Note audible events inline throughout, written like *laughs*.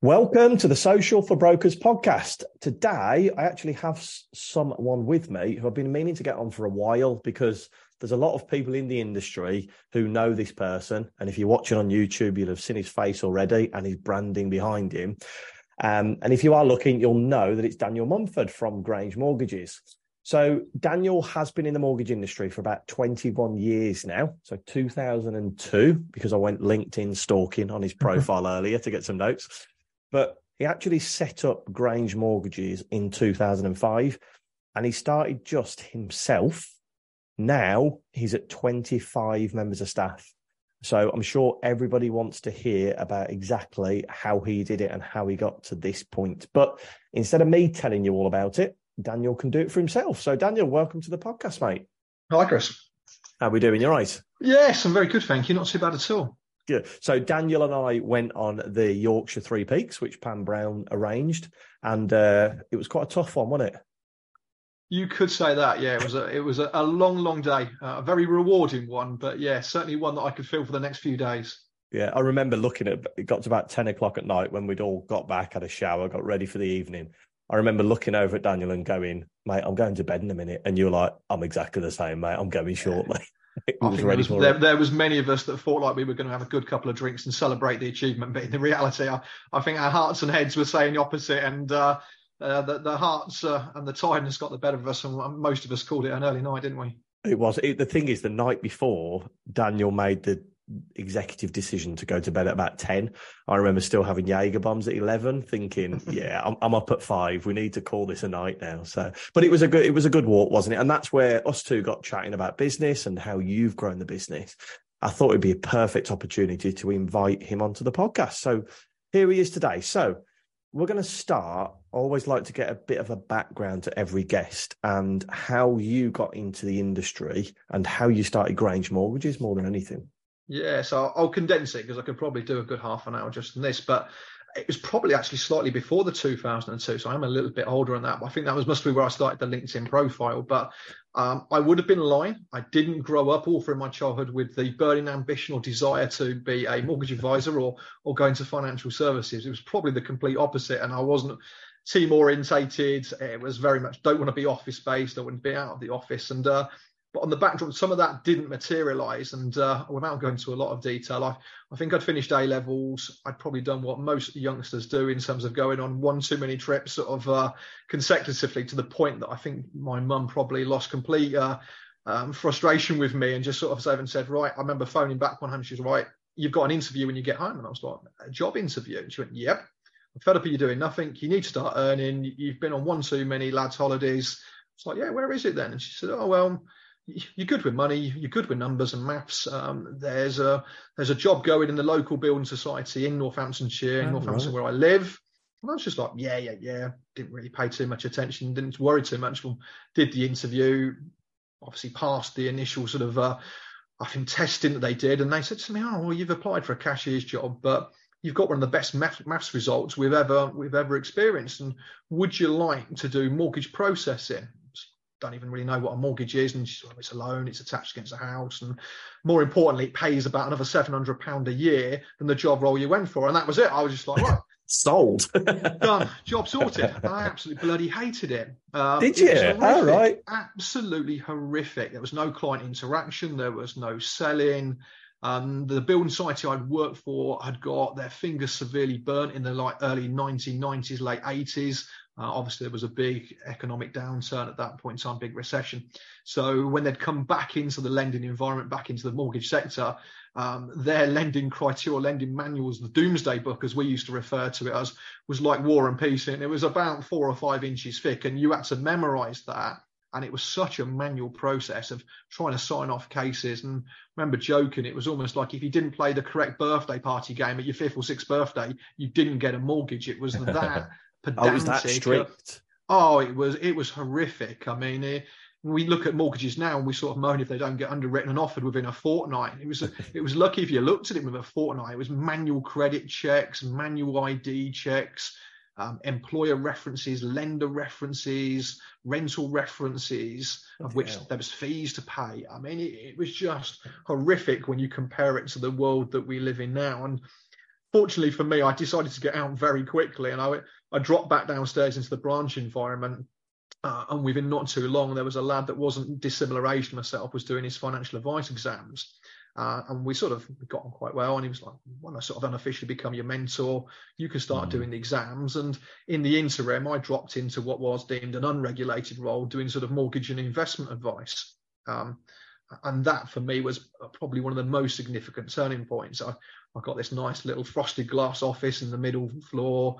Welcome to the Social for Brokers podcast. Today, I actually have someone with me who I've been meaning to get on for a while because there's a lot of people in the industry who know this person. And if you're watching on YouTube, you'll have seen his face already and his branding behind him. Um, and if you are looking, you'll know that it's Daniel Mumford from Grange Mortgages. So Daniel has been in the mortgage industry for about 21 years now. So 2002, because I went LinkedIn stalking on his profile earlier to get some notes. But he actually set up Grange Mortgages in 2005 and he started just himself. Now he's at 25 members of staff. So I'm sure everybody wants to hear about exactly how he did it and how he got to this point. But instead of me telling you all about it, Daniel can do it for himself. So Daniel, welcome to the podcast, mate. Hi, Chris. How are we doing? You are right. Yes, I'm very good, thank you. Not too bad at all. Good. So Daniel and I went on the Yorkshire Three Peaks, which Pam Brown arranged, and uh, it was quite a tough one, wasn't it? You could say that, yeah. It was a it was a, a long, long day, uh, a very rewarding one, but yeah, certainly one that I could feel for the next few days. Yeah, I remember looking at it got to about ten o'clock at night when we'd all got back, had a shower, got ready for the evening. I remember looking over at Daniel and going, "Mate, I'm going to bed in a minute," and you're like, "I'm exactly the same, mate. I'm going shortly." I think there was, there, there, was many of us that thought like we were going to have a good couple of drinks and celebrate the achievement, but in the reality, I, I think our hearts and heads were saying the opposite, and uh, uh, the, the, hearts uh, and the tiredness got the better of us, and most of us called it an early night, didn't we? It was. It, the thing is, the night before, Daniel made the executive decision to go to bed at about 10. I remember still having Jaeger bombs at 11 thinking, *laughs* yeah, I'm, I'm, up at five. We need to call this a night now. So, but it was a good, it was a good walk, wasn't it? And that's where us two got chatting about business and how you've grown the business. I thought it'd be a perfect opportunity to invite him onto the podcast. So here he is today. So we're going to start. I always like to get a bit of a background to every guest and how you got into the industry and how you started Grange Mortgages more than anything. Yeah, so I'll condense it because I could probably do a good half an hour just on this, but it was probably actually slightly before the 2002, so I'm a little bit older on that. But I think that was must be where I started the LinkedIn profile. But um, I would have been lying. I didn't grow up all through my childhood with the burning ambition or desire to be a mortgage advisor or or go into financial services. It was probably the complete opposite, and I wasn't team orientated. It was very much don't want to be office based. I wouldn't be out of the office, and uh, but on the backdrop, some of that didn't materialise. And uh, without going into a lot of detail, I, I think I'd finished A levels. I'd probably done what most youngsters do in terms of going on one too many trips, sort of uh, consecutively, to the point that I think my mum probably lost complete uh, um, frustration with me and just sort of said and said, right. I remember phoning back one time. She's right. You've got an interview when you get home, and I was like, a job interview. And she went, yep. I'm fed up of you doing nothing. You need to start earning. You've been on one too many lads' holidays. It's like, yeah, where is it then? And she said, oh well you're good with money, you're good with numbers and maths. Um, there's a there's a job going in the local building society in Northamptonshire, in oh, Northampton, right. where I live. And I was just like, yeah, yeah, yeah. Didn't really pay too much attention, didn't worry too much. Did the interview, obviously passed the initial sort of, uh, I think, testing that they did. And they said to me, oh, well, you've applied for a cashier's job, but you've got one of the best math, maths results we've ever we've ever experienced. And would you like to do mortgage processing? Don't even really know what a mortgage is, and she's, well, it's a loan, it's attached against a house, and more importantly, it pays about another seven hundred pound a year than the job role you went for, and that was it. I was just like, right. *laughs* Sold. *laughs* Done. Job sorted. I absolutely bloody hated it. Um, Did you? All right. Absolutely horrific. There was no client interaction. There was no selling. Um, the building society I'd worked for had got their fingers severely burnt in the like early 1990s, late 80s. Uh, obviously, there was a big economic downturn at that point in time, big recession. So when they'd come back into the lending environment, back into the mortgage sector, um, their lending criteria, lending manuals, the doomsday book, as we used to refer to it as, was like War and Peace. And it was about four or five inches thick, and you had to memorize that. And it was such a manual process of trying to sign off cases. And I remember joking, it was almost like if you didn't play the correct birthday party game at your fifth or sixth birthday, you didn't get a mortgage. It was *laughs* that. Oh, was that strict? Oh, it was it was horrific. I mean, it, we look at mortgages now and we sort of moan if they don't get underwritten and offered within a fortnight. It was it was lucky if you looked at it within a fortnight. It was manual credit checks, manual ID checks, um, employer references, lender references, rental references, of which yeah. there was fees to pay. I mean, it, it was just horrific when you compare it to the world that we live in now. And fortunately for me, I decided to get out very quickly, and I I dropped back downstairs into the branch environment uh, and within not too long, there was a lad that wasn't dissimilar age to myself, was doing his financial advice exams. Uh, and we sort of got on quite well. And he was like, "When I sort of unofficially become your mentor, you can start mm. doing the exams." And in the interim, I dropped into what was deemed an unregulated role, doing sort of mortgage and investment advice. Um, and that for me was probably one of the most significant turning points. I, I got this nice little frosted glass office in the middle floor.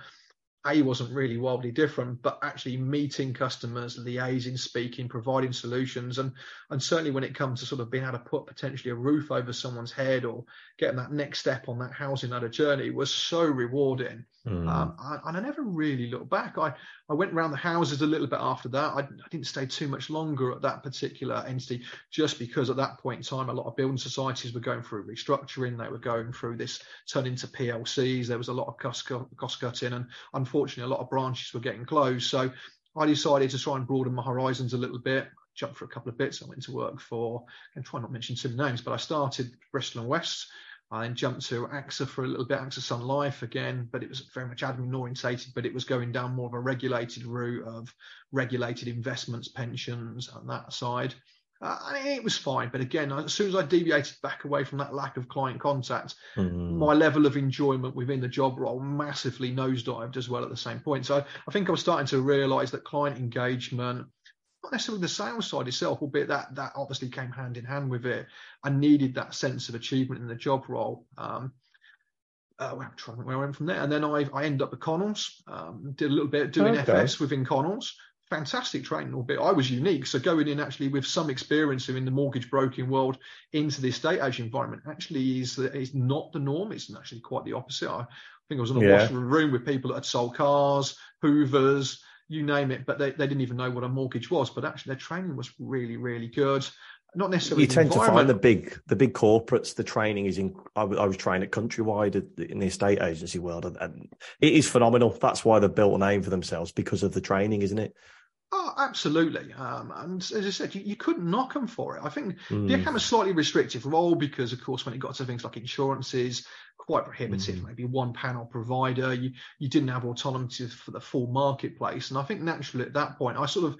A wasn't really wildly different, but actually meeting customers, liaising, speaking, providing solutions, and and certainly when it comes to sort of being able to put potentially a roof over someone's head or getting that next step on that housing ladder journey was so rewarding. Mm. Um, I, and I never really looked back. I, I went around the houses a little bit after that. I, I, didn't stay too much longer at that particular entity just because at that point in time, a lot of building societies were going through restructuring. They were going through this turn into PLCs. There was a lot of cost, cost cutting, and unfortunately, a lot of branches were getting closed. So I decided to try and broaden my horizons a little bit. Jumped for a couple of bits. I went to work for, and try not to mention some names, but I started Bristol and West I then jumped to AXA for a little bit, AXA Sun Life again, but it was very much admin orientated, but it was going down more of a regulated route of regulated investments, pensions, and that side. Uh, it was fine, but again, as soon as I deviated back away from that lack of client contact, mm. my level of enjoyment within the job role massively nosedived as well at the same point. So I think I was starting to realise that client engagement, not necessarily the sales side itself, albeit that that obviously came hand in hand with it. I needed that sense of achievement in the job role. Um, uh, well, I'm trying where I went from there, and then I I ended up at Connells. Um, did a little bit doing okay. FS within Connells. Fantastic training, albeit I was unique. So going in actually with some experience in the mortgage broking world into the estate agent environment actually is is not the norm. It's actually quite the opposite. I, I think I was in a yeah. washroom room with people that had sold cars, Hoovers, you name it, but they, they didn't even know what a mortgage was. But actually, their training was really, really good. Not necessarily. You tend to find the big, the big corporates. The training is in. I, I was trained at Countrywide in the estate agency world, and, and it is phenomenal. That's why they've built a name for themselves because of the training, isn't it? Oh, absolutely. Um, and as I said, you, you, couldn't knock them for it. I think mm. the account was slightly restrictive role because, of course, when it got to things like insurances, quite prohibitive. Mm. Maybe one panel provider. You you didn't have autonomy for the full marketplace. And I think naturally at that point, I sort of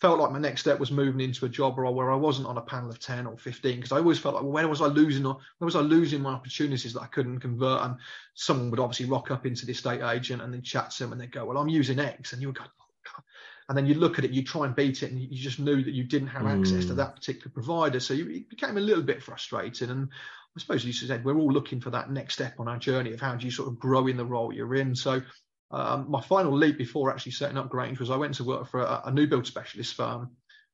felt like my next step was moving into a job role where I wasn't on a panel of 10 or 15 because I always felt like well, where was I losing or where was I losing my opportunities that I couldn't convert and someone would obviously rock up into the estate agent and then chat to them and they'd go well I'm using X and you would go oh, and then you look at it you try and beat it and you just knew that you didn't have mm. access to mm. that particular provider so you, it became a little bit frustrating and I suppose you said we're all looking for that next step on our journey of how do you sort of grow in the role you're in. So um, my final leap before actually setting up Grange was I went to work for a, a new build specialist firm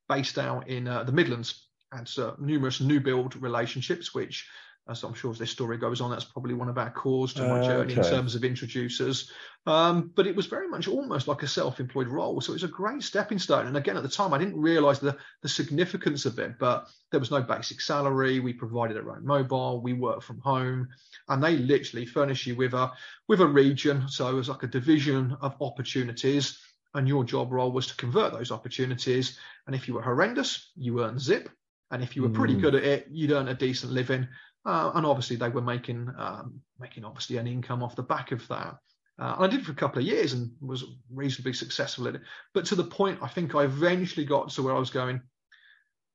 based out in uh, the Midlands. Had uh, numerous new build relationships, which as I'm sure as this story goes on, that's probably one of our cores to my journey okay. in terms of introducers. Um, but it was very much almost like a self-employed role. So it was a great stepping stone. And again, at the time, I didn't realize the, the significance of it, but there was no basic salary. We provided our own mobile. We worked from home and they literally furnish you with a, with a region. So it was like a division of opportunities and your job role was to convert those opportunities. And if you were horrendous, you earned zip. And if you were pretty mm. good at it, you'd earn a decent living. Uh, and obviously they were making um, making obviously an income off the back of that. Uh, I did for a couple of years and was reasonably successful at it. But to the point, I think I eventually got to where I was going.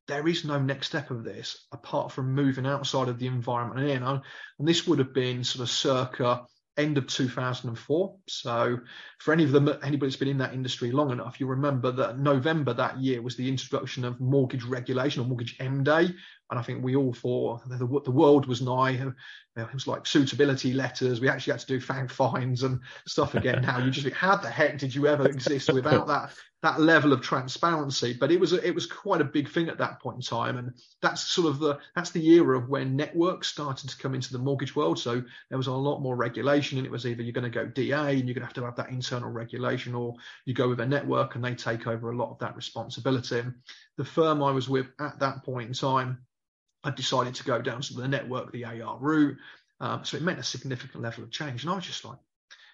There is no next step of this apart from moving outside of the environment in. And this would have been sort of circa end of 2004. So for any of them, anybody that's been in that industry long enough, you remember that November that year was the introduction of mortgage regulation or mortgage M day. And I think we all thought the, the world was nigh. It was like suitability letters. We actually had to do fact finds and stuff again. now you just think, how the heck did you ever exist without that that level of transparency? But it was a, it was quite a big thing at that point in time, and that's sort of the that's the era of when networks started to come into the mortgage world. So there was a lot more regulation, and it was either you're going to go DA and you're going to have to have that internal regulation, or you go with a network and they take over a lot of that responsibility. The firm I was with at that point in time I decided to go down to the network, the AR route. Um, so it meant a significant level of change. And I was just like,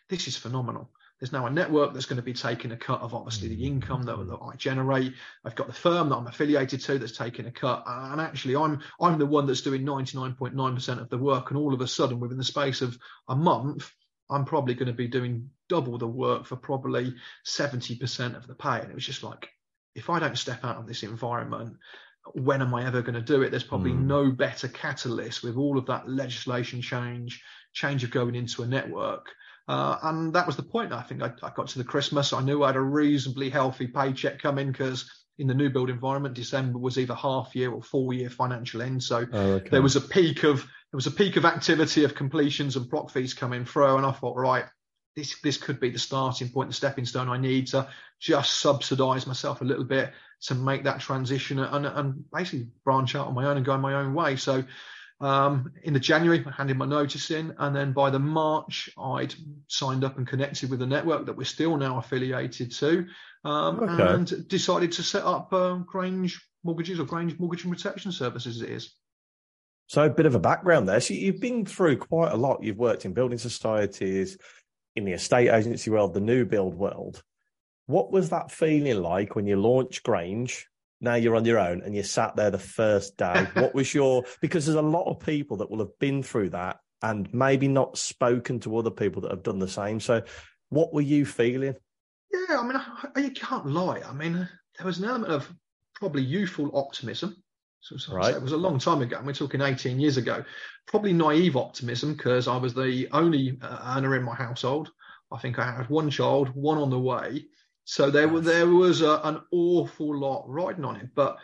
this is phenomenal. There's now a network that's going to be taking a cut of obviously the income that, that, I generate. I've got the firm that I'm affiliated to that's taking a cut, and actually I'm I'm the one that's doing 99.9% of the work. And all of a sudden, within the space of a month, I'm probably going to be doing double the work for probably 70% of the pay. And it was just like, if I don't step out of this environment when am I ever going to do it? There's probably mm. no better catalyst with all of that legislation change, change of going into a network. Uh, and that was the point. I think I, I, got to the Christmas. I knew I had a reasonably healthy paycheck coming because in the new build environment, December was either half year or full year financial end. So oh, okay. there was a peak of there was a peak of activity of completions and block fees coming through, and I thought, right, this this could be the starting point, the stepping stone I need to just subsidise myself a little bit to make that transition and, and basically branch out on my own and go my own way. So um, in the January, I handed my notice in, and then by the March, I'd signed up and connected with a network that we're still now affiliated to, um, okay. and decided to set up um, Grange Mortgages or Grange Mortgage and Protection Services. It is. So a bit of a background there. So you've been through quite a lot. You've worked in building societies, in the estate agency world, the new build world. What was that feeling like when you launched Grange? Now you're on your own and you sat there the first day. *laughs* what was your, because there's a lot of people that will have been through that and maybe not spoken to other people that have done the same. So what were you feeling? Yeah, I mean, I, you can't lie. I mean, there was an element of probably youthful optimism. So, so right. it was a long time ago. We're talking 18 years ago. Probably naive optimism because I was the only uh, earner in my household. I think I had one child, one on the way. So there, yes. there was a, an awful lot riding on it. But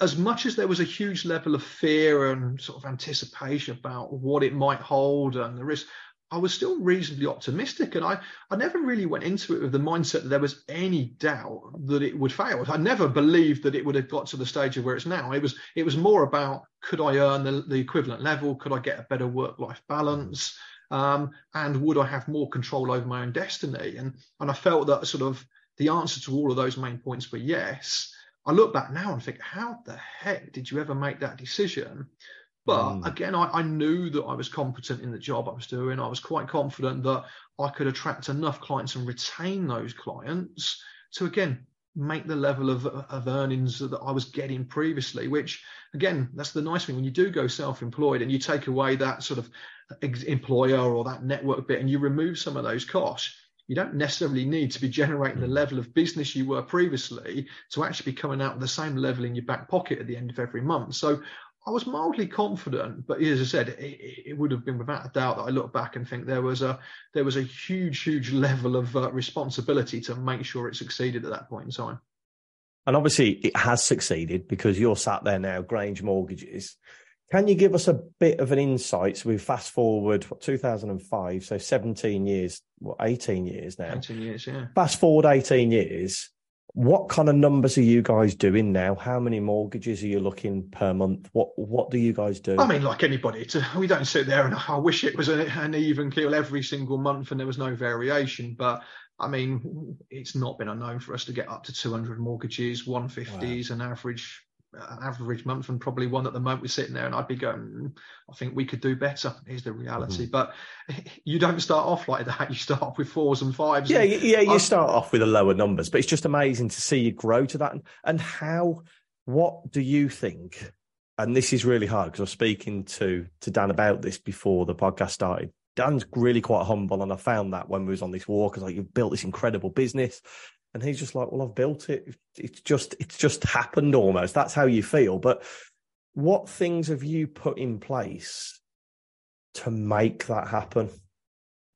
as much as there was a huge level of fear and sort of anticipation about what it might hold and the risk, I was still reasonably optimistic. And I, I never really went into it with the mindset that there was any doubt that it would fail. I never believed that it would have got to the stage of where it's now. It was, it was more about could I earn the, the equivalent level? Could I get a better work life balance? Um, and would I have more control over my own destiny? And, and I felt that sort of the answer to all of those main points were yes. I look back now and think, how the heck did you ever make that decision? But mm. again, I, I, knew that I was competent in the job I was doing. I was quite confident that I could attract enough clients and retain those clients to, again, make the level of, of earnings that I was getting previously, which, again, that's the nice thing when you do go self employed and you take away that sort of employer or that network bit and you remove some of those costs you don't necessarily need to be generating the hmm. level of business you were previously to actually be coming out with the same level in your back pocket at the end of every month. So I was mildly confident, but as I said, it, it, would have been without a doubt that I look back and think there was a there was a huge, huge *laughs* level of uh, responsibility to make sure it succeeded at that point in time. And obviously, it has succeeded because you're sat there now, Grange Mortgages, can you give us a bit of an insight? So we fast forward what 2005, so 17 years, what 18 years now. 18 years, yeah. Fast forward 18 years. What kind of numbers are you guys doing now? How many mortgages are you looking per month? What What do you guys do? I mean, like anybody, we don't sit there and I wish it was an even keel every single month and there was no variation. But I mean, it's not been unknown for us to get up to 200 mortgages, 150s, wow. an average an average month and probably one at the moment we're sitting there and I'd be going, mm, I think we could do better. Here's the reality. Mm-hmm. But *laughs* you don't start off like that. You start off with fours and fives. Yeah, and yeah, you start off with the lower numbers, but it's just amazing to see you grow to that. And, and how, what do you think? And this is really hard because I was speaking to, to Dan about this before the podcast started. Dan's really quite humble, and I found that when we was on this walk, because like you've built this incredible business, and he's just like, well, I've built it. It's just, it's just happened almost. That's how you feel. But what things have you put in place to make that happen?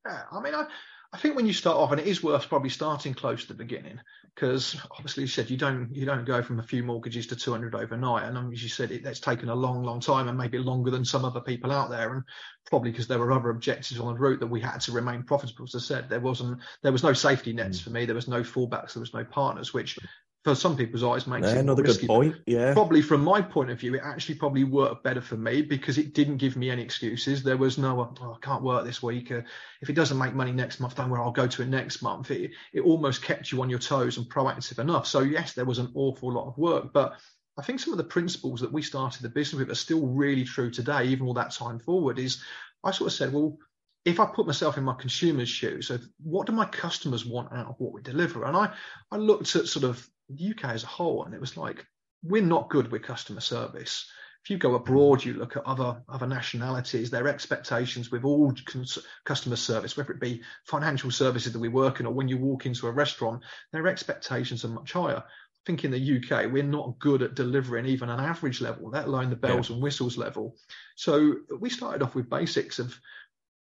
Yeah, I mean, I, I think when you start off, and it is worth probably starting close to the beginning, because obviously you said you don't you don't go from a few mortgages to 200 overnight. And as you said it, that's taken a long long time and maybe longer than some other people out there. And probably because there were other objectives on the route that we had to remain profitable. As i said there wasn't there was no safety nets mm. for me. There was no fallbacks there was no partners which for some people's eyes makes yeah, it another risky. good point. Yeah, probably from my point of view, it actually probably worked better for me because it didn't give me any excuses. There was no, oh, I can't work this week. Uh, if it doesn't make money next month, don't worry, I'll go to it next month. It, it almost kept you on your toes and proactive enough. So yes, there was an awful lot of work, but I think some of the principles that we started the business with are still really true today, even all that time forward. Is I sort of said, well, if I put myself in my consumer's shoes, so what do my customers want out of what we deliver? And I, I looked at sort of the UK as a whole, and it was like we're not good with customer service. If you go abroad, you look at other other nationalities, their expectations with all cons- customer service, whether it be financial services that we work in or when you walk into a restaurant, their expectations are much higher. I think in the UK, we're not good at delivering even an average level, let alone the bells yeah. and whistles level. So we started off with basics of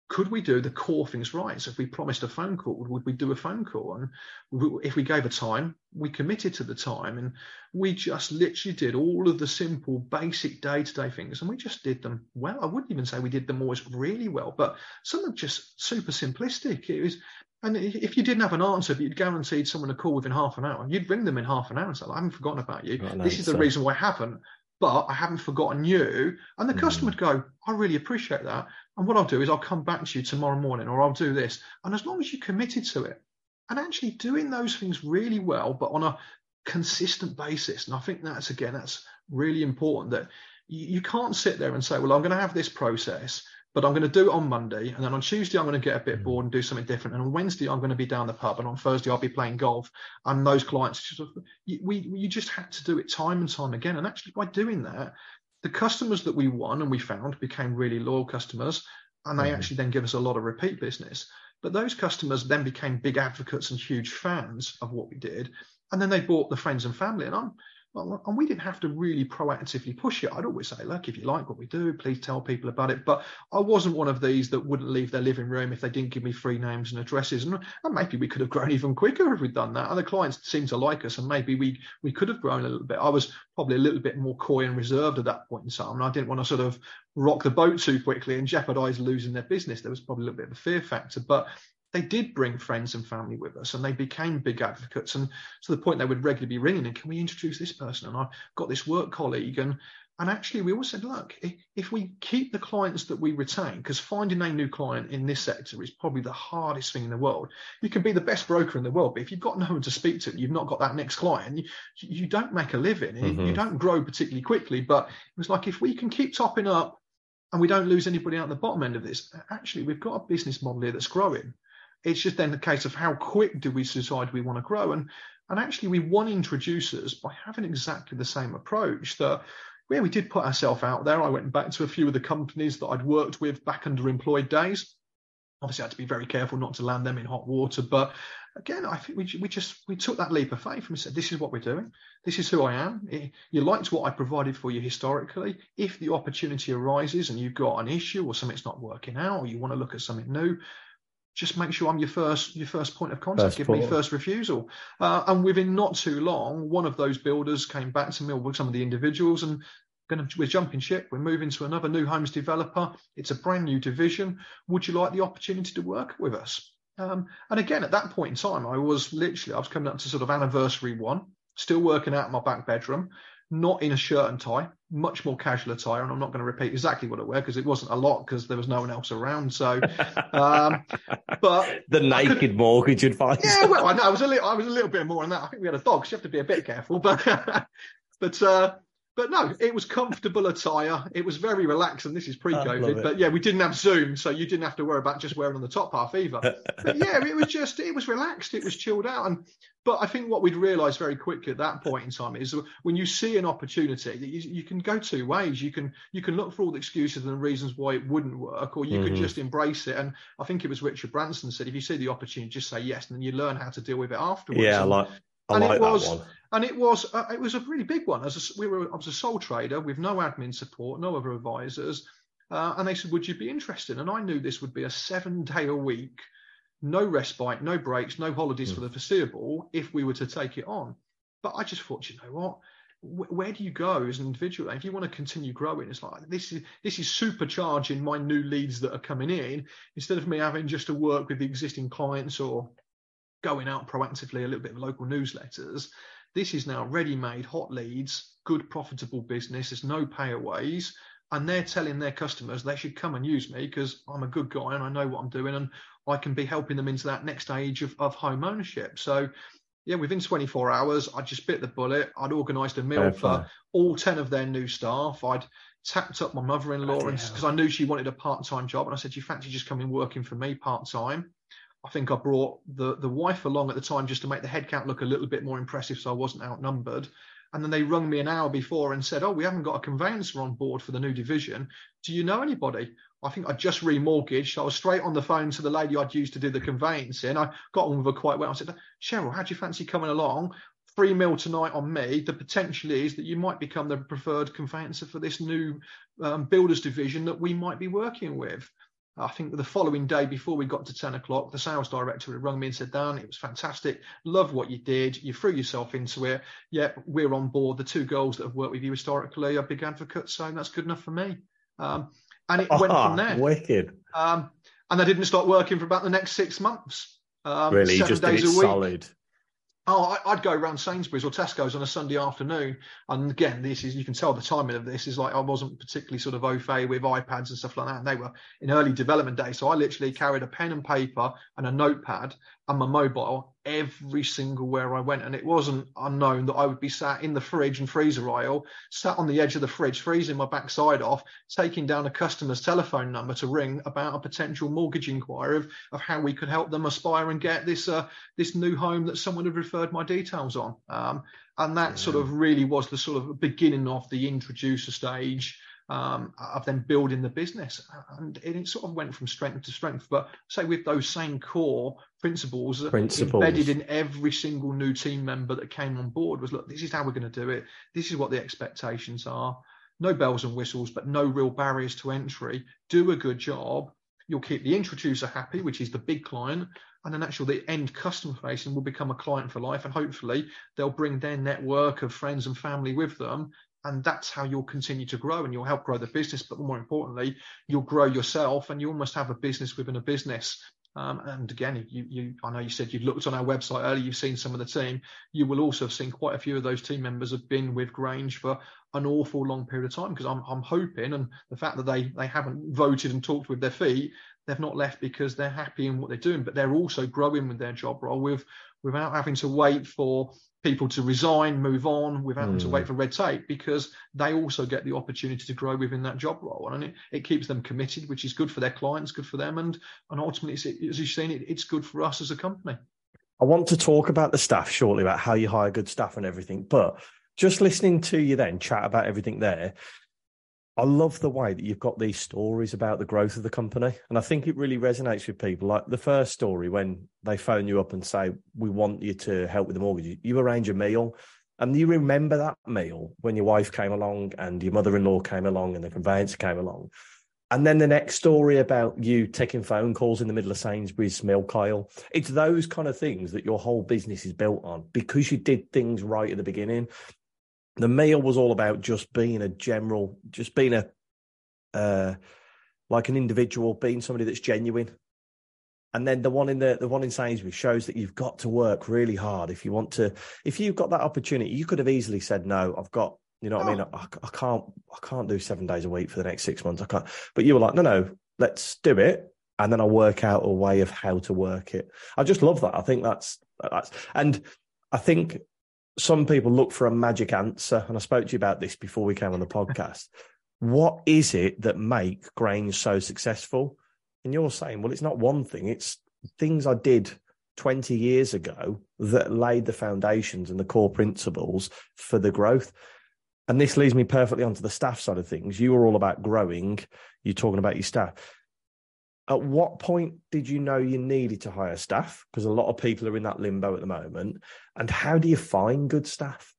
could we do the core things right? So if we promised a phone call, would we do a phone call? And if we gave a time, we committed to the time and we just literally did all of the simple, basic day to day things. And we just did them well. I wouldn't even say we did them always really well, but some are just super simplistic. It was, and if you didn't have an answer, but you'd guaranteed someone a call within half an hour, you'd ring them in half an hour and say, I haven't forgotten about you. this is the reason why I haven't but I haven't forgotten you. And the mm. customer would go, I really appreciate that. And what I'll do is I'll come back to you tomorrow morning or I'll do this. And as long as you're committed to it and actually doing those things really well, but on a consistent basis. And I think that's again, that's really important that you, you can't sit there and say, well, I'm going to have this process but I'm going to do it on Monday, and then on Tuesday I'm going to get a bit mm. bored and do something different, and on Wednesday I'm going to be down the pub, and on Thursday I'll be playing golf. And those clients, just, we you just had to do it time and time again, and actually by doing that, the customers that we won and we found became really loyal customers, and they mm. actually then give us a lot of repeat business. But those customers then became big advocates and huge fans of what we did, and then they bought the friends and family, and I'm and we didn't have to really proactively push it. I'd always say, look, if you like what we do, please tell people about it. But I wasn't one of these that wouldn't leave their living room if they didn't give me free names and addresses. And, and maybe we could have grown even quicker if we'd done that. And the clients seemed to like us, and maybe we we could have grown a little bit. I was probably a little bit more coy and reserved at that point in time, and I didn't want to sort of rock the boat too quickly and jeopardize losing their business. There was probably a little bit of a fear factor, but they did bring friends and family with us and they became big advocates and to the point they would regularly be ringing and can we introduce this person? And i've got this work colleague and and actually we always said look if we keep the clients that we retain because finding a new client in this sector is probably the hardest thing in the world. You can be the best broker in the world but if you've got no one to speak to you've not got that next client you, you don't make a living. Mm-hmm. you don't grow particularly quickly. But it was like if we can keep topping up and we don't lose anybody out the bottom end of this actually we've got a business model here that's growing it's just then the case of how quick do we decide we want to grow. And, and actually, we won introducers by having exactly the same approach that where we did put ourselves out there. I went back to a few of the companies that I'd worked with back under employed days. Obviously, I had to be very careful not to land them in hot water. But again, I think we, we just we took that leap of faith and we said, "This is what we're doing. This is who I am. You liked what I provided for you historically. If the opportunity arises and you've got an issue or something's not working out, or you want to look at something new, just make sure I'm your first your first point of contact. First Give me first refusal. Uh, and within not too long, one of those builders came back to me with some of the individuals and going to we're jumping ship. We're moving to another new homes developer. It's a brand new division. Would you like the opportunity to work with us? Um, and again, at that point in time, I was literally I was coming up to sort of anniversary one, still working out in my back bedroom not in a shirt and tie, much more casual attire. And I'm not going to repeat exactly what I wear because it wasn't a lot because there was no one else around. So, um, *laughs* but the naked mortgage advice. Yeah, well, I know I was a little, I was a little bit more than that. I think we had a dog, so you have to be a bit careful. But, *laughs* but, uh, but no, it was comfortable attire. It was very relaxed, and this is pre-COVID. But yeah, we didn't have Zoom, so you didn't have to worry about just wearing on the top half either. but *laughs* yeah, it was just it was relaxed. It was chilled out, and but I think what we'd realised very quickly at that point in time is when you see an opportunity, you, you, can go two ways. You can you can look for all the excuses and the reasons why it wouldn't work, or you mm-hmm. could just embrace it. And I think it was Richard Branson said, if you see the opportunity, just say yes, and then you learn how to deal with it afterwards. Yeah, I like. I and like it was, that one. And it was uh, it was a really big one. As a, we were, I was a sole trader with no admin support, no other advisors, uh, and they said, "Would you be interested?" And I knew this would be a seven day a week no respite, no breaks, no holidays mm. for the foreseeable if we were to take it on. But I just thought, you know what? Where do you go as an individual? If you want to continue growing, it's like this is this is supercharging my new leads that are coming in instead of me having just to work with the existing clients or going out proactively a little bit of local newsletters. This is now ready-made hot leads, good profitable business. There's no payaways and they're telling their customers they should come and use me because I'm a good guy and I know what I'm doing and I can be helping them into that next stage of, of home ownership. So, yeah, within 24 hours, I just bit the bullet. I'd organised a meal for all 10 of their new staff. I'd tapped up my mother-in-law because I knew she wanted a part-time job, and I said, "You fancy just coming working for me part-time?" I think I brought the the wife along at the time just to make the headcount look a little bit more impressive, so I wasn't outnumbered. And then they rung me an hour before and said, Oh, we haven't got a conveyancer on board for the new division. Do you know anybody? I think I just remortgaged. So I was straight on the phone to the lady I'd used to do the conveyancing. I got on with her quite well. I said, Cheryl, how do you fancy coming along? Three mil tonight on me. The potential is that you might become the preferred conveyancer for this new um, builders division that we might be working with. I think the following day before we got to 10 o'clock, the sales director had rung me and said, Dan, it was fantastic. Love what you did. You threw yourself into it. Yep, we're on board. The two girls that have worked with you historically are big advocates, so that's good enough for me. Um, and it went from there. Wicked. Um, and I didn't start working for about the next six months. Um, really, just days a week. solid. Oh, I'd go around Sainsbury's or Tesco's on a Sunday afternoon, and again, this is you can tell the timing of this is like I wasn't particularly sort of au fait with iPads and stuff like that. And they were in early development days, so I literally carried a pen and paper and a notepad and my mobile every single where I went. And it wasn't unknown that I would be sat in the fridge and freezer aisle, sat on the edge of the fridge, freezing my backside off, taking down a customer's telephone number to ring about a potential mortgage inquiry of, of how we could help them aspire and get this uh, this new home that someone had referred my details on. Um, and that yeah. sort of really was the sort of beginning of the introducer stage um, of then building the business. And it sort of went from strength to strength. But say with those same core principles, principles. embedded in every single new team member that came on board was look, this is how we're going to do it. This is what the expectations are. No bells and whistles, but no real barriers to entry. Do a good job. You'll keep the introducer happy, which is the big client, and then actually the end customer facing will become a client for life and hopefully they'll bring their network of friends and family with them and that's how you'll continue to grow and you'll help grow the business but more importantly you'll grow yourself and you almost have a business within a business. Um, and again you, you i know you said you looked on our website earlier you've seen some of the team. You will also have seen quite a few of those team members have been with grange for an awful long period of time because I'm, I'm hoping and the fact that they they haven't voted and talked with their feet they've not left because they're happy in what they're doing but they're also growing with their job role with without having to wait for people to resign, move on without mm. to wait hmm. for red tape because they also get the opportunity to grow within that job role. And it, it keeps them committed, which is good for their clients, good for them. And, and ultimately, as you've seen, it, it's good for us as a company. I want to talk about the staff shortly, about how you hire good staff and everything. But just listening to you then chat about everything there, I love the way that you've got these stories about the growth of the company. And I think it really resonates with people. Like the first story, when they phone you up and say, We want you to help with the mortgage, you arrange a meal. And you remember that meal when your wife came along and your mother in law came along and the conveyancer came along. And then the next story about you taking phone calls in the middle of Sainsbury's milk aisle. It's those kind of things that your whole business is built on because you did things right at the beginning the meal was all about just being a general, just being a uh, like an individual, being somebody that's genuine. And then the one in the the one in Sainsbury shows that you've got to work really hard if you want to. If you've got that opportunity, you could have easily said no. I've got, you know what oh. I mean. I, I can't, I can't do seven days a week for the next six months. I can't. But you were like, no, no, let's do it, and then I'll work out a way of how to work it. I just love that. I think that's that's, and I think some people look for a magic answer, and I spoke to you about this before we came on the *laughs* podcast. what is it that make Grange so successful? And you're saying, well, it's not one thing; it's things I did 20 years ago that laid the foundations and the core principles for the growth. And this leads me perfectly onto the staff side of things. You were all about growing. You're talking about your staff at what point did you know you needed to hire staff? Because a lot of people are in that limbo at the moment. And how do you find good staff?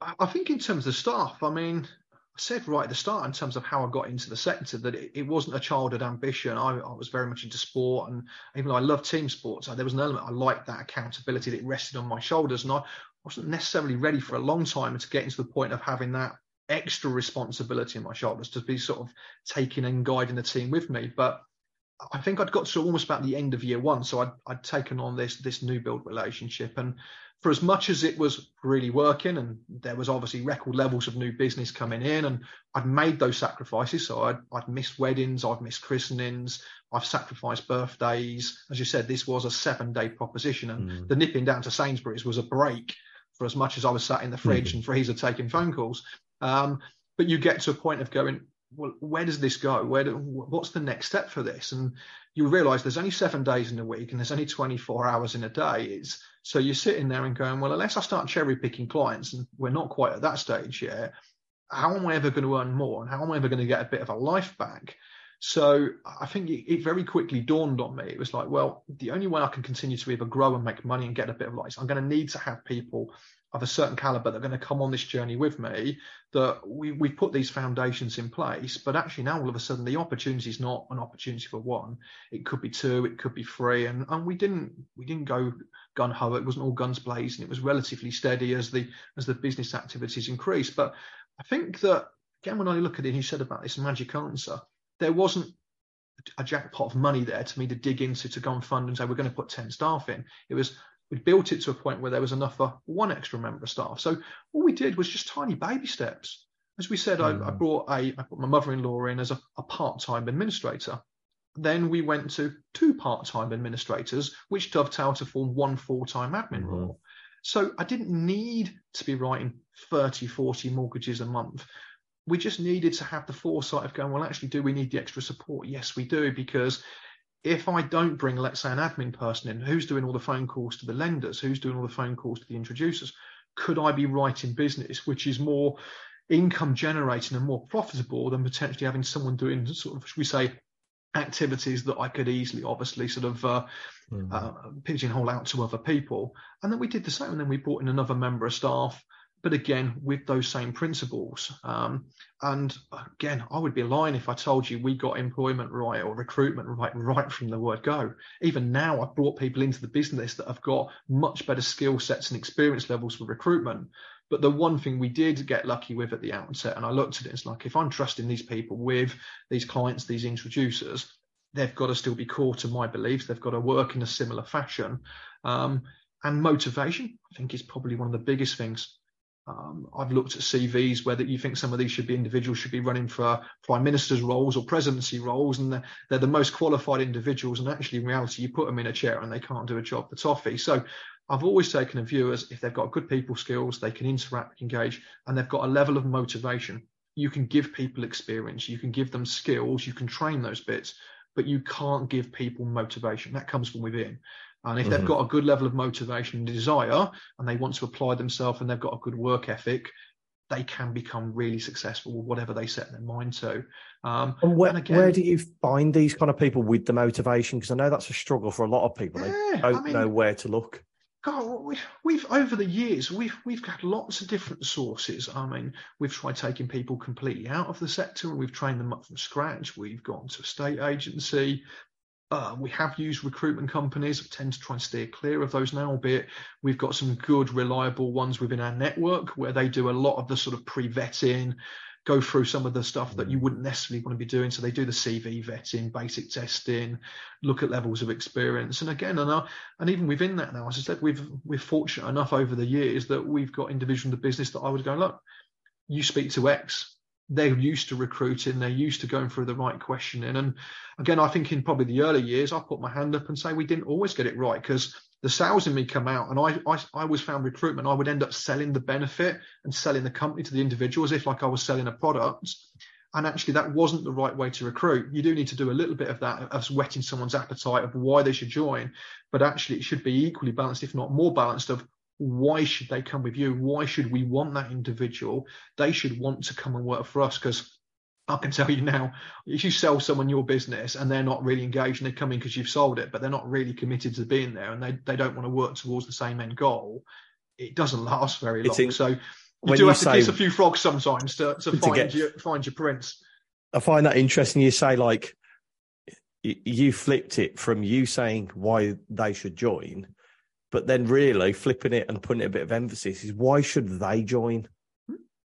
I think in terms of staff, I mean, I said right at the start in terms of how I got into the sector that it, it wasn't a childhood ambition. I, I, was very much into sport, and even though I love team sports, there was an element I liked that accountability that rested on my shoulders, and I wasn't necessarily ready for a long time to get into the point of having that extra responsibility on my shoulders to be sort of taking and guiding the team with me. But I think I'd got to almost about the end of year one, so I'd, I'd taken on this this new build relationship, and for as much as it was really working and there was obviously record levels of new business coming in and I'd made those sacrifices. So I'd, I'd missed weddings, I'd missed christenings, I've sacrificed birthdays. As you said, this was a seven day proposition and mm. the nipping down to Sainsbury's was a break for as much as I was sat in the fridge mm. and freezer taking phone calls. Um, but you get to a point of going, well, where does this go? Where do, what's the next step for this? And you realise there's only seven days in a week and there's only 24 hours in a day. It's so you're sitting there and going, well, unless I start cherry picking clients, and we're not quite at that stage yet, how am I ever going to earn more? And how am I ever going to get a bit of a life back? So I think it, it, very quickly dawned on me. It was like, well, the only way I can continue to either grow and make money and get a bit of life, I'm going to need to have people of a certain caliber that are going to come on this journey with me that we, we put these foundations in place but actually now all of a sudden the opportunity is not an opportunity for one. It could be two it could be three and, and we didn't we didn't go gun ho it wasn't all guns blazing it was relatively steady as the as the business activities increased. But i think that again when i look at it you said about this magic answer there wasn't a jackpot of money there to me to dig into to go and fund and say we're going to put 10 staff in. It was we built it to a point where there was enough for one extra member of staff. So all we did was just tiny baby steps. As we said, mm. I, I, mm. brought a I put my mother-in-law in as a, a part-time administrator. Then we went to two part-time administrators, which dovetailed to form one full-time admin mm. role. So I didn't need to be writing 30, 40 mortgages a month. We just needed to have the foresight of going, well, actually, do we need the extra support? Yes, we do, because if I don't bring, let's say, an admin person in, who's doing all the phone calls to the lenders? Who's doing all the phone calls to the introducers? Could I be writing business which is more income generating and more profitable than potentially having someone doing sort of, should we say, activities that I could easily, obviously, sort of uh, mm-hmm. uh, pigeonhole out to other people? And then we did the same. And then we brought in another member of staff but again with those same principles. Um, and again, I would be lying if I told you we got employment right or recruitment right right from the word go. Even now, I've brought people into the business that have got much better skill sets and experience levels for recruitment. But the one thing we did get lucky with at the outset, and I looked at it, it's like if I'm trusting these people with these clients, these introducers, they've got to still be core to my beliefs. They've got to work in a similar fashion. Um, and motivation, I think, is probably one of the biggest things um, I've looked at CVs whether you think some of these should be individuals should be running for prime minister's roles or presidency roles, and they're, they're, the most qualified individuals. And actually, in reality, you put them in a chair and they can't do a job for toffee. So I've always taken a view as if they've got good people skills, they can interact, engage, and they've got a level of motivation. You can give people experience, you can give them skills, you can train those bits, but you can't give people motivation. That comes from within. And if mm-hmm. they've got a good level of motivation and desire and they want to apply themselves and they've got a good work ethic, they can become really successful with whatever they set their mind to. Um, and where, and again, where do you find these kind of people with the motivation? Because I know that's a struggle for a lot of people. Yeah, they don't I mean, know where to look. God, we, we've over the years we've we've got lots of different sources. I mean, we've tried taking people completely out of the sector and we've trained them up from scratch. We've gone to a state agency. Uh, we have used recruitment companies. We tend to try and steer clear of those now, albeit we've got some good, reliable ones within our network where they do a lot of the sort of pre-vetting, go through some of the stuff that you mm. wouldn't necessarily want to be doing. So they do the CV vetting, basic testing, look at levels of experience, and again, and uh, and even within that now, as I said, we've we're fortunate enough over the years that we've got individuals in the business that I would go, look, you speak to X, they're used to recruiting, they're used to going through the right questioning. And again, I think in probably the early years, I put my hand up and say we didn't always get it right because the sales in me come out and I, I, I always found recruitment, I would end up selling the benefit and selling the company to the individual as if like I was selling a product. And actually, that wasn't the right way to recruit. You do need to do a little bit of that, of whetting someone's appetite of why they should join. But actually, it should be equally balanced, if not more balanced, of why should they come with you? Why should we want that individual? They should want to come and work for us because I can *laughs* tell you now, if you sell someone your business and they're not really engaged and they come in because you've sold it, but they're not really committed to being there and they, they don't want to work towards the same end goal, it doesn't *laughs* last very long. In, so you do you have say, to kiss a few frogs sometimes to, to, *laughs* to find get, your find your prince. I find that interesting. You say like you flipped it from you saying why they should join, but then really flipping it and putting a bit of emphasis is why should they join?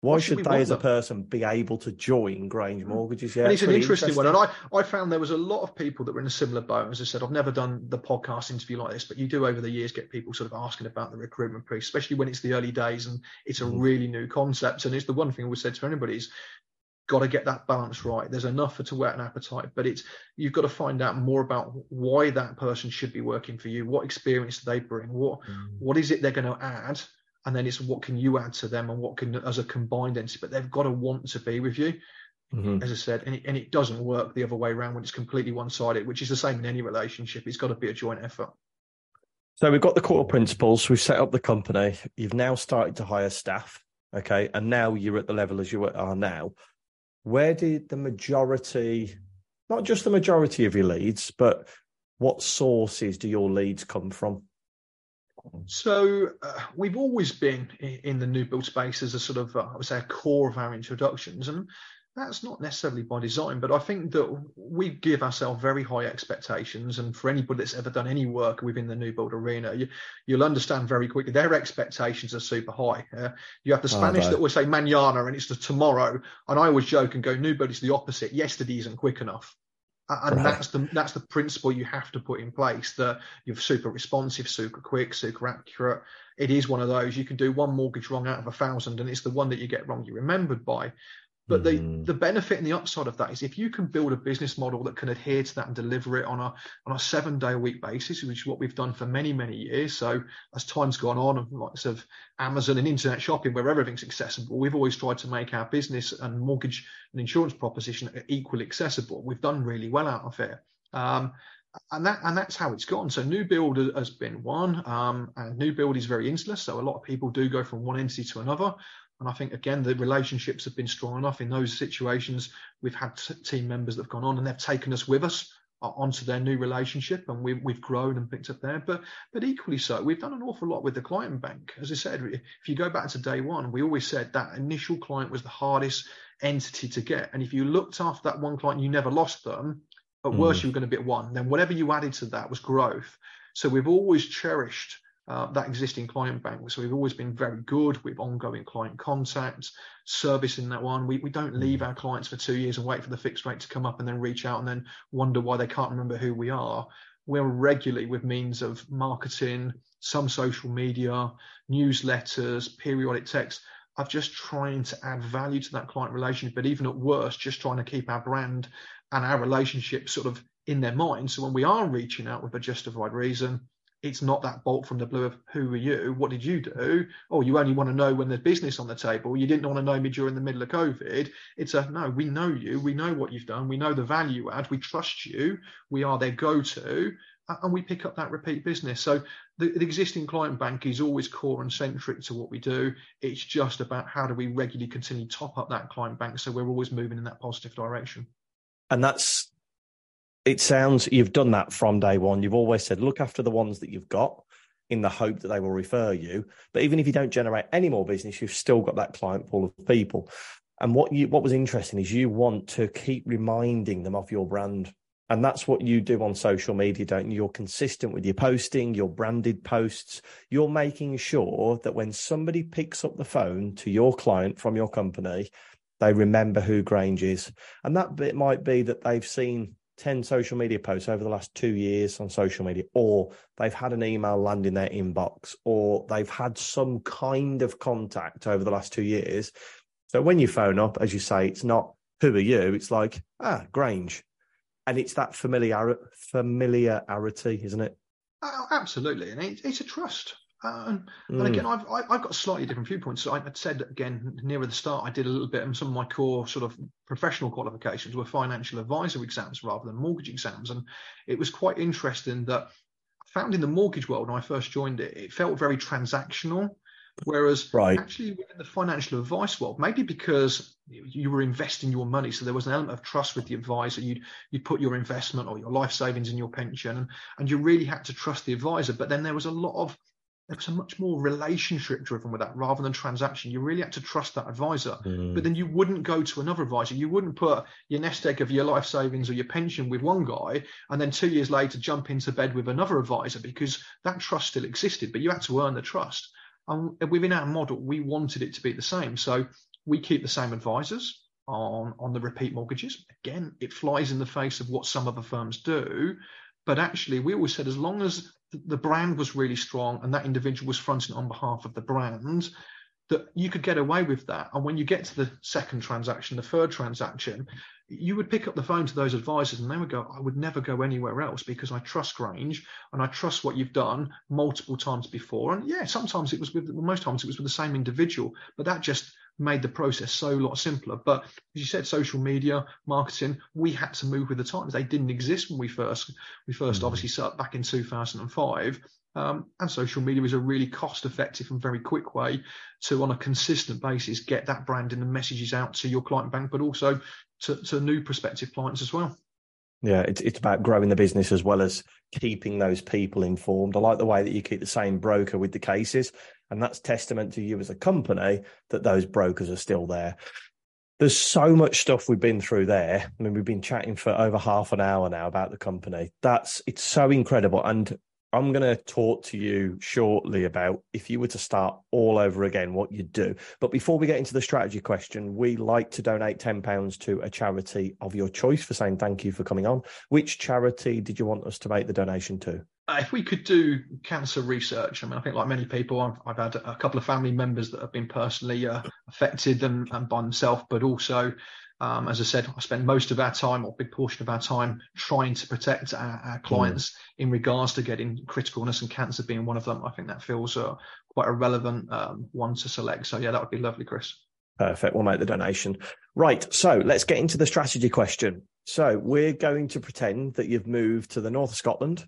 Why should, should they, as a person, be able to join Grange hmm. Mortgages? Yeah, and it's, an interesting, interesting, one. And I, I found there was a lot of people that were in a similar boat. As I said, I've never done the podcast interview like this, but you do over the years get people sort of asking about the recruitment piece, especially when it's the early days and it's a mm. really new concept. And it's the one thing we said to anybody is got to get that balance right. There's enough for to whet an appetite, but it's you've got to find out more about why that person should be working for you. What experience do they bring? What mm. what is it they're going to add? and then it's what can you add to them and what can as a combined entity but they've got to want to be with you mm-hmm. as i said and it, and it doesn't work the other way around when it's completely one-sided which is the same in any relationship it's got to be a joint effort so we've got the core principles we've set up the company you've now started to hire staff okay and now you're at the level as you are now where did the majority not just the majority of your leads but what sources do your leads come from? So uh, we've always been in the new build space as a sort of, uh, I would say, a core of our introductions, and that's not necessarily by design. But I think that we give ourselves very high expectations, and for anybody that's ever done any work within the new build arena, you, will understand very quickly their expectations are super high. Uh, you have the oh, Spanish oh, that will say mañana, and it's the tomorrow, and I always joke and go, new build is the opposite. Yesterday isn't quick enough and right. that's the that's the principle you have to put in place that you're super responsive super quick super accurate it is one of those you can do one mortgage wrong out of a thousand and it's the one that you get wrong you're remembered by but the, mm. the benefit and the upside of that is if you can build a business model that can adhere to that and deliver it on a on a seven day a week basis, which is what we've done for many, many years. So as time's gone on, and lots of Amazon and internet shopping where everything's accessible, we've always tried to make our business and mortgage and insurance proposition equally accessible. We've done really well out of it. Um, and that and that's how it's gone. So new build has been one, um, and new build is very insular. So a lot of people do go from one entity to another. And I think again the relationships have been strong enough in those situations. We've had t- team members that have gone on and they've taken us with us uh, onto their new relationship, and we've we've grown and picked up there. But but equally so, we've done an awful lot with the client bank. As I said, if you go back to day one, we always said that initial client was the hardest entity to get. And if you looked after that one client, you never lost them. At mm. worst, you were going to be at one. Then whatever you added to that was growth. So we've always cherished uh, that existing client bank. So we've always been very good with ongoing client contact, servicing that one. We, we don't leave our clients for two years and wait for the fixed rate to come up and then reach out and then wonder why they can't remember who we are. We're regularly with means of marketing, some social media, newsletters, periodic text of just trying to add value to that client relationship, but even at worst, just trying to keep our brand and our relationship sort of in their mind. So when we are reaching out with a justified reason, it's not that bolt from the blue of who are you? What did you do? Oh, you only want to know when there's business on the table. You didn't want to know me during the middle of COVID. It's a no, we know you. We know what you've done. We know the value add. We trust you. We are their go to. And we pick up that repeat business. So the, the existing client bank is always core and centric to what we do. It's just about how do we regularly continue top up that client bank so we're always moving in that positive direction. And that's it sounds you've done that from day one. You've always said, look after the ones that you've got in the hope that they will refer you. But even if you don't generate any more business, you've still got that client pool of people. And what you what was interesting is you want to keep reminding them of your brand. And that's what you do on social media, don't you? You're consistent with your posting, your branded posts. You're making sure that when somebody picks up the phone to your client from your company, they remember who Grange is. And that bit might be that they've seen 10 social media posts over the last two years on social media, or they've had an email land in their inbox, or they've had some kind of contact over the last two years. So when you phone up, as you say, it's not who are you? It's like, ah, Grange. And it's that familiar familiarity, isn't it? Oh, absolutely. And it, it's a trust. Uh, and, mm. and, again, I've I've got slightly different viewpoints. So I said again nearer the start, I did a little bit, and some of my core sort of professional qualifications were financial advisor exams rather than mortgage exams, and it was quite interesting that I found in the mortgage world when I first joined it, it felt very transactional. Whereas right. actually in the financial advice world, maybe because you were investing your money, so there was an element of trust with the advisor. You'd you'd put your investment or your life savings in your pension, and, and you really had to trust the advisor. But then there was a lot of there was a much more relationship driven with that rather than transaction. You really had to trust that advisor. Mm. But then you wouldn't go to another advisor. You wouldn't put your nest egg of your life savings or your pension with one guy and then two years later jump into bed with another advisor because that trust still existed, but you had to earn the trust. And within our model, we wanted it to be the same. So we keep the same advisors on, on the repeat mortgages. Again, it flies in the face of what some other firms do. But actually, we always said as long as the brand was really strong and that individual was fronting on behalf of the brand, that you could get away with that. And when you get to the second transaction, the third transaction, you would pick up the phone to those advisors and they would go, I would never go anywhere else because I trust Grange and I trust what you've done multiple times before. And yeah, sometimes it was with, most times it was with the same individual, but that just made the process so a lot simpler. But as you said, social media, marketing, we had to move with the times. They didn't exist when we first we 1st mm-hmm. obviously set up back in 2005. Um, and social media is a really cost effective and very quick way to, on a consistent basis, get that brand and the messages out to your client bank, but also to, to new prospective clients as well. Yeah, it's it's about growing the business as well as keeping those people informed. I like the way that you keep the same broker with the cases, and that's testament to you as a company that those brokers are still there. There's so much stuff we've been through there. I mean, we've been chatting for over half an hour now about the company. That's it's so incredible. And I'm going to talk to you shortly about if you were to start all over again, what you'd do. But before we get into the strategy question, we like to donate £10 to a charity of your choice for saying thank you for coming on. Which charity did you want us to make the donation to? Uh, if we could do cancer research, I mean, I think like many people, I've, I've had a couple of family members that have been personally uh, affected and, and by themselves, but also um, as I said, I spend most of our time or a big portion of our time trying to protect our, our clients mm. in regards to getting critical illness and cancer being one of them. I think that feels uh, quite a relevant um, one to select. So yeah, that would be lovely, Chris. Perfect. We'll make the donation. Right. So let's get into the strategy question. So we're going to pretend that you've moved to the north of Scotland.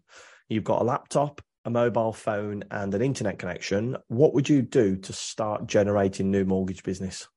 You've got a laptop, a mobile phone, and an internet connection. What would you do to start generating new mortgage business?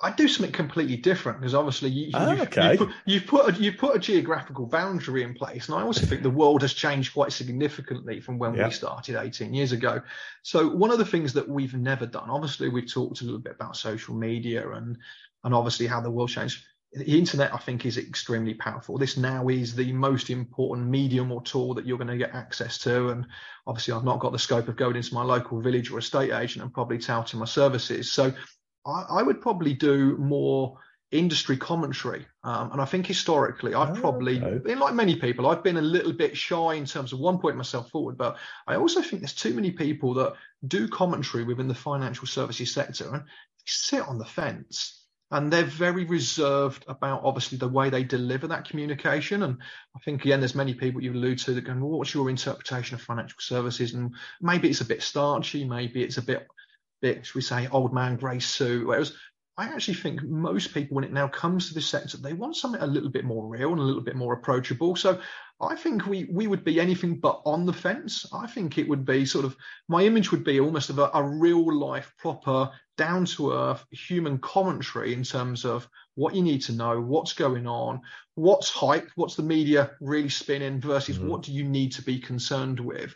I do something completely different because obviously you, oh, okay. you, put, you've put a, you've put a geographical boundary in place, and I also think the world has changed quite significantly from when yeah. we started 18 years ago. So one of the things that we've never done, obviously, we've talked a little bit about social media and and obviously how the world changed. The internet, I think, is extremely powerful. This now is the most important medium or tool that you're going to get access to. And obviously, I've not got the scope of going into my local village or estate agent and probably touting my services. So I, I would probably do more industry commentary. Um, and I think historically, I've oh, probably, okay. like many people, I've been a little bit shy in terms of one point myself forward. But I also think there's too many people that do commentary within the financial services sector and sit on the fence. And they're very reserved about obviously the way they deliver that communication. And I think again, there's many people you allude to that go, well, what's your interpretation of financial services? And maybe it's a bit starchy, maybe it's a bit bit, should we say, old man grey suit. Whereas I actually think most people, when it now comes to this sector, they want something a little bit more real and a little bit more approachable. So I think we we would be anything but on the fence. I think it would be sort of my image would be almost of a, a real life, proper, down to earth human commentary in terms of what you need to know, what's going on, what's hype, what's the media really spinning versus mm-hmm. what do you need to be concerned with.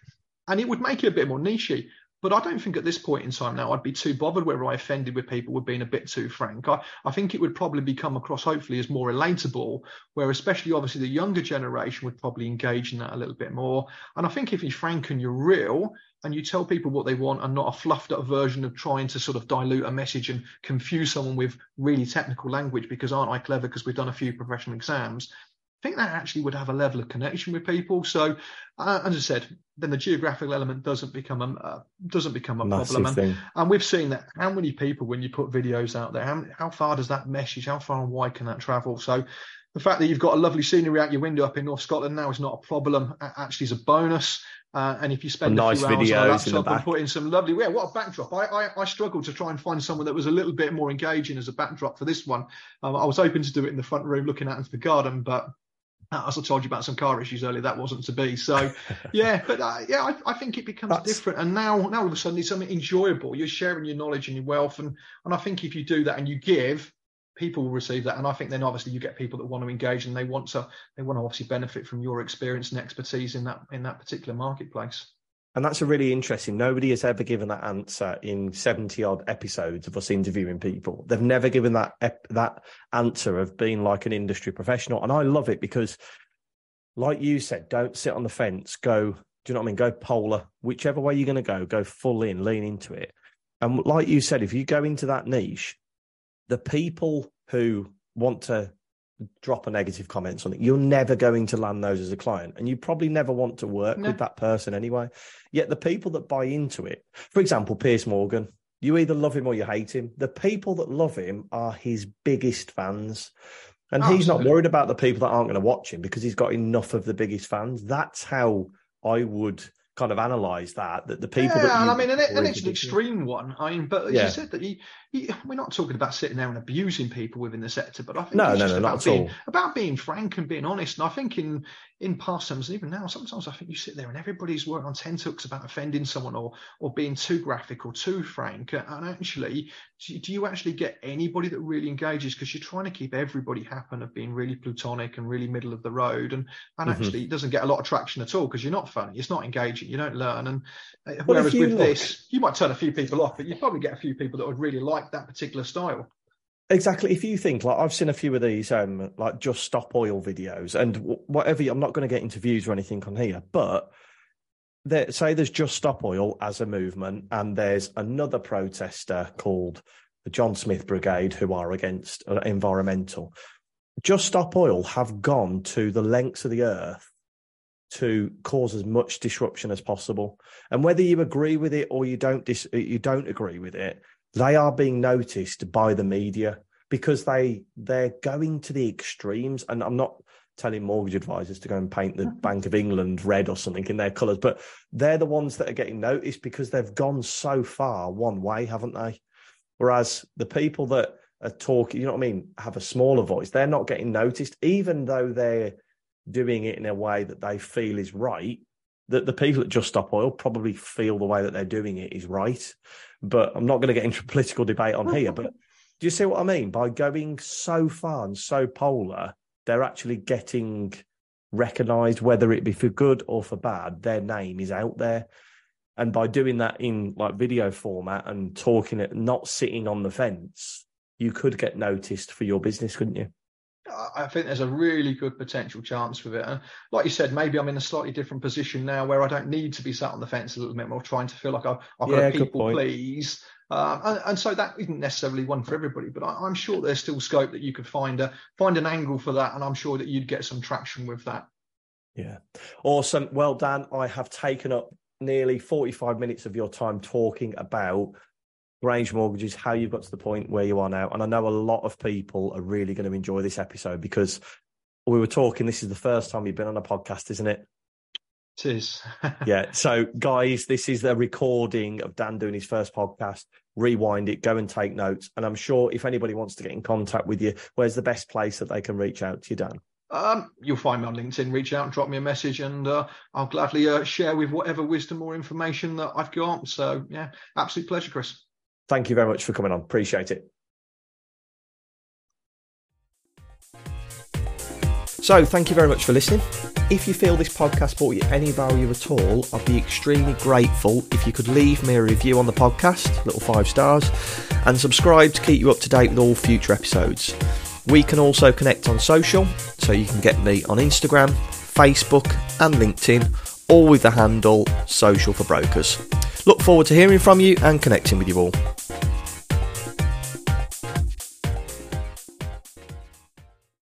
And it would make it a bit more nichey. But I don't think at this point in time now I'd be too bothered whether I offended with people with being a bit too frank. I, I think it would probably be come across hopefully as more relatable, where especially obviously the younger generation would probably engage in that a little bit more. And I think if you're frank and you're real and you tell people what they want and not a fluffed up version of trying to sort of dilute a message and confuse someone with really technical language because aren't I clever because we've done a few professional exams, I think that actually would have a level of connection with people. So, uh, as I said, then the geographical element doesn't become a uh, doesn't become a Massive problem. And, and, we've seen that how many people when you put videos out there, how, how far does that message, how far and wide can that travel? So, the fact that you've got a lovely scenery out your window up in North Scotland now is not a problem. Actually, is a bonus. Uh, and if you spend nice a few hours on a laptop and put in some lovely, yeah, what a backdrop! I, I, I struggled to try and find someone that was a little bit more engaging as a backdrop for this one. Um, I was hoping to do it in the front room, looking out into the garden, but as I told you about some car issues earlier, that wasn't to be. So, *laughs* yeah, but uh, yeah, I, I, think it becomes That's... different. And now, now all of a sudden, it's something enjoyable. You're sharing your knowledge and your wealth, and and I think if you do that and you give, people will receive that. And I think then obviously you get people that want to engage and they want to they want to obviously benefit from your experience and expertise in that in that particular marketplace. And that's a really interesting. Nobody has ever given that answer in 70 odd episodes of us interviewing people. They've never given that that answer of being like an industry professional. And I love it because, like you said, don't sit on the fence. Go, do you know what I mean? Go polar, whichever way you're going to go, go full in, lean into it. And like you said, if you go into that niche, the people who want to drop a negative comment on something, you're never going to land those as a client. And you probably never want to work no. with that person anyway. Yet the people that buy into it, for example, Piers Morgan, you either love him or you hate him. The people that love him are his biggest fans. And he's not worried about the people that aren't going to watch him because he's got enough of the biggest fans. That's how I would kind of analyze that that the people yeah, that and I mean and, it, and it's an extreme one. I mean but as yeah. you said that you, you, we're not talking about sitting there and abusing people within the sector but I think no it's no no not being, all. about being frank and being honest. And I think in in past times even now sometimes I think you sit there and everybody's working on tenterhooks about offending someone or or being too graphic or too frank and actually do you actually get anybody that really engages because you're trying to keep everybody happy of being really plutonic and really middle of the road and and mm-hmm. actually it doesn't get a lot of traction at all because you're not funny it's not engaging you don't learn and uh, whereas with look, this you might turn a few people off but you probably get a few people that would really like that particular style Exactly. If you think like I've seen a few of these, um, like just stop oil videos and whatever. I'm not going to get into views or anything on here, but say there's just stop oil as a movement, and there's another protester called the John Smith Brigade who are against uh, environmental. Just stop oil have gone to the lengths of the earth to cause as much disruption as possible, and whether you agree with it or you don't, dis- you don't agree with it they are being noticed by the media because they they're going to the extremes. And I'm not telling mortgage advisors to go and paint the mm-hmm. Bank of England red or something in their colours, but they're the ones that are getting noticed because they've gone so far one way, haven't they? Whereas the people that are talking, you know what I mean, have a smaller voice, they're not getting noticed, even though they're doing it in a way that they feel is right. That the people that just stop oil probably feel the way that they're doing it is right. But I'm not going to get into a political debate on here. But *laughs* do you see what I mean? By going so far and so polar, they're actually getting recognized, whether it be for good or for bad. Their name is out there. And by doing that in like video format and talking it, not sitting on the fence, you could get noticed for your business, couldn't you? I think there's a really good potential chance with it. And like you said, maybe I'm in a slightly different position now where I don't need to be sat on the fence a little bit more, trying to feel like I've, I've yeah, got to people please. Um, and, and, so that isn't necessarily one for everybody, but I, am sure there's still scope that you could find a find an angle for that, and I'm sure that you'd get some traction with that. Yeah, awesome. Well, Dan, I have taken up nearly 45 minutes of your time talking about Grange Mortgages, how you've got to the point where you are now. And I know a lot of people are really going to enjoy this episode because we were talking, this is the first time you've been on a podcast, isn't it? It is. *laughs* yeah. So, guys, this is the recording of Dan doing his first podcast. Rewind it, go and take notes. And I'm sure if anybody wants to get in contact with you, where's the best place that they can reach out to you, Dan? Um, you'll find me on LinkedIn. Reach out and drop me a message, and uh, I'll gladly uh, share with whatever wisdom or information that I've got. So, yeah, absolute pleasure, Chris. Thank you very much for coming on. Appreciate it. So, thank you very much for listening. If you feel this podcast brought you any value at all, I'd be extremely grateful if you could leave me a review on the podcast, little five stars, and subscribe to keep you up to date with all future episodes. We can also connect on social, so you can get me on Instagram, Facebook, and LinkedIn, all with the handle Social for Brokers. Look forward to hearing from you and connecting with you all.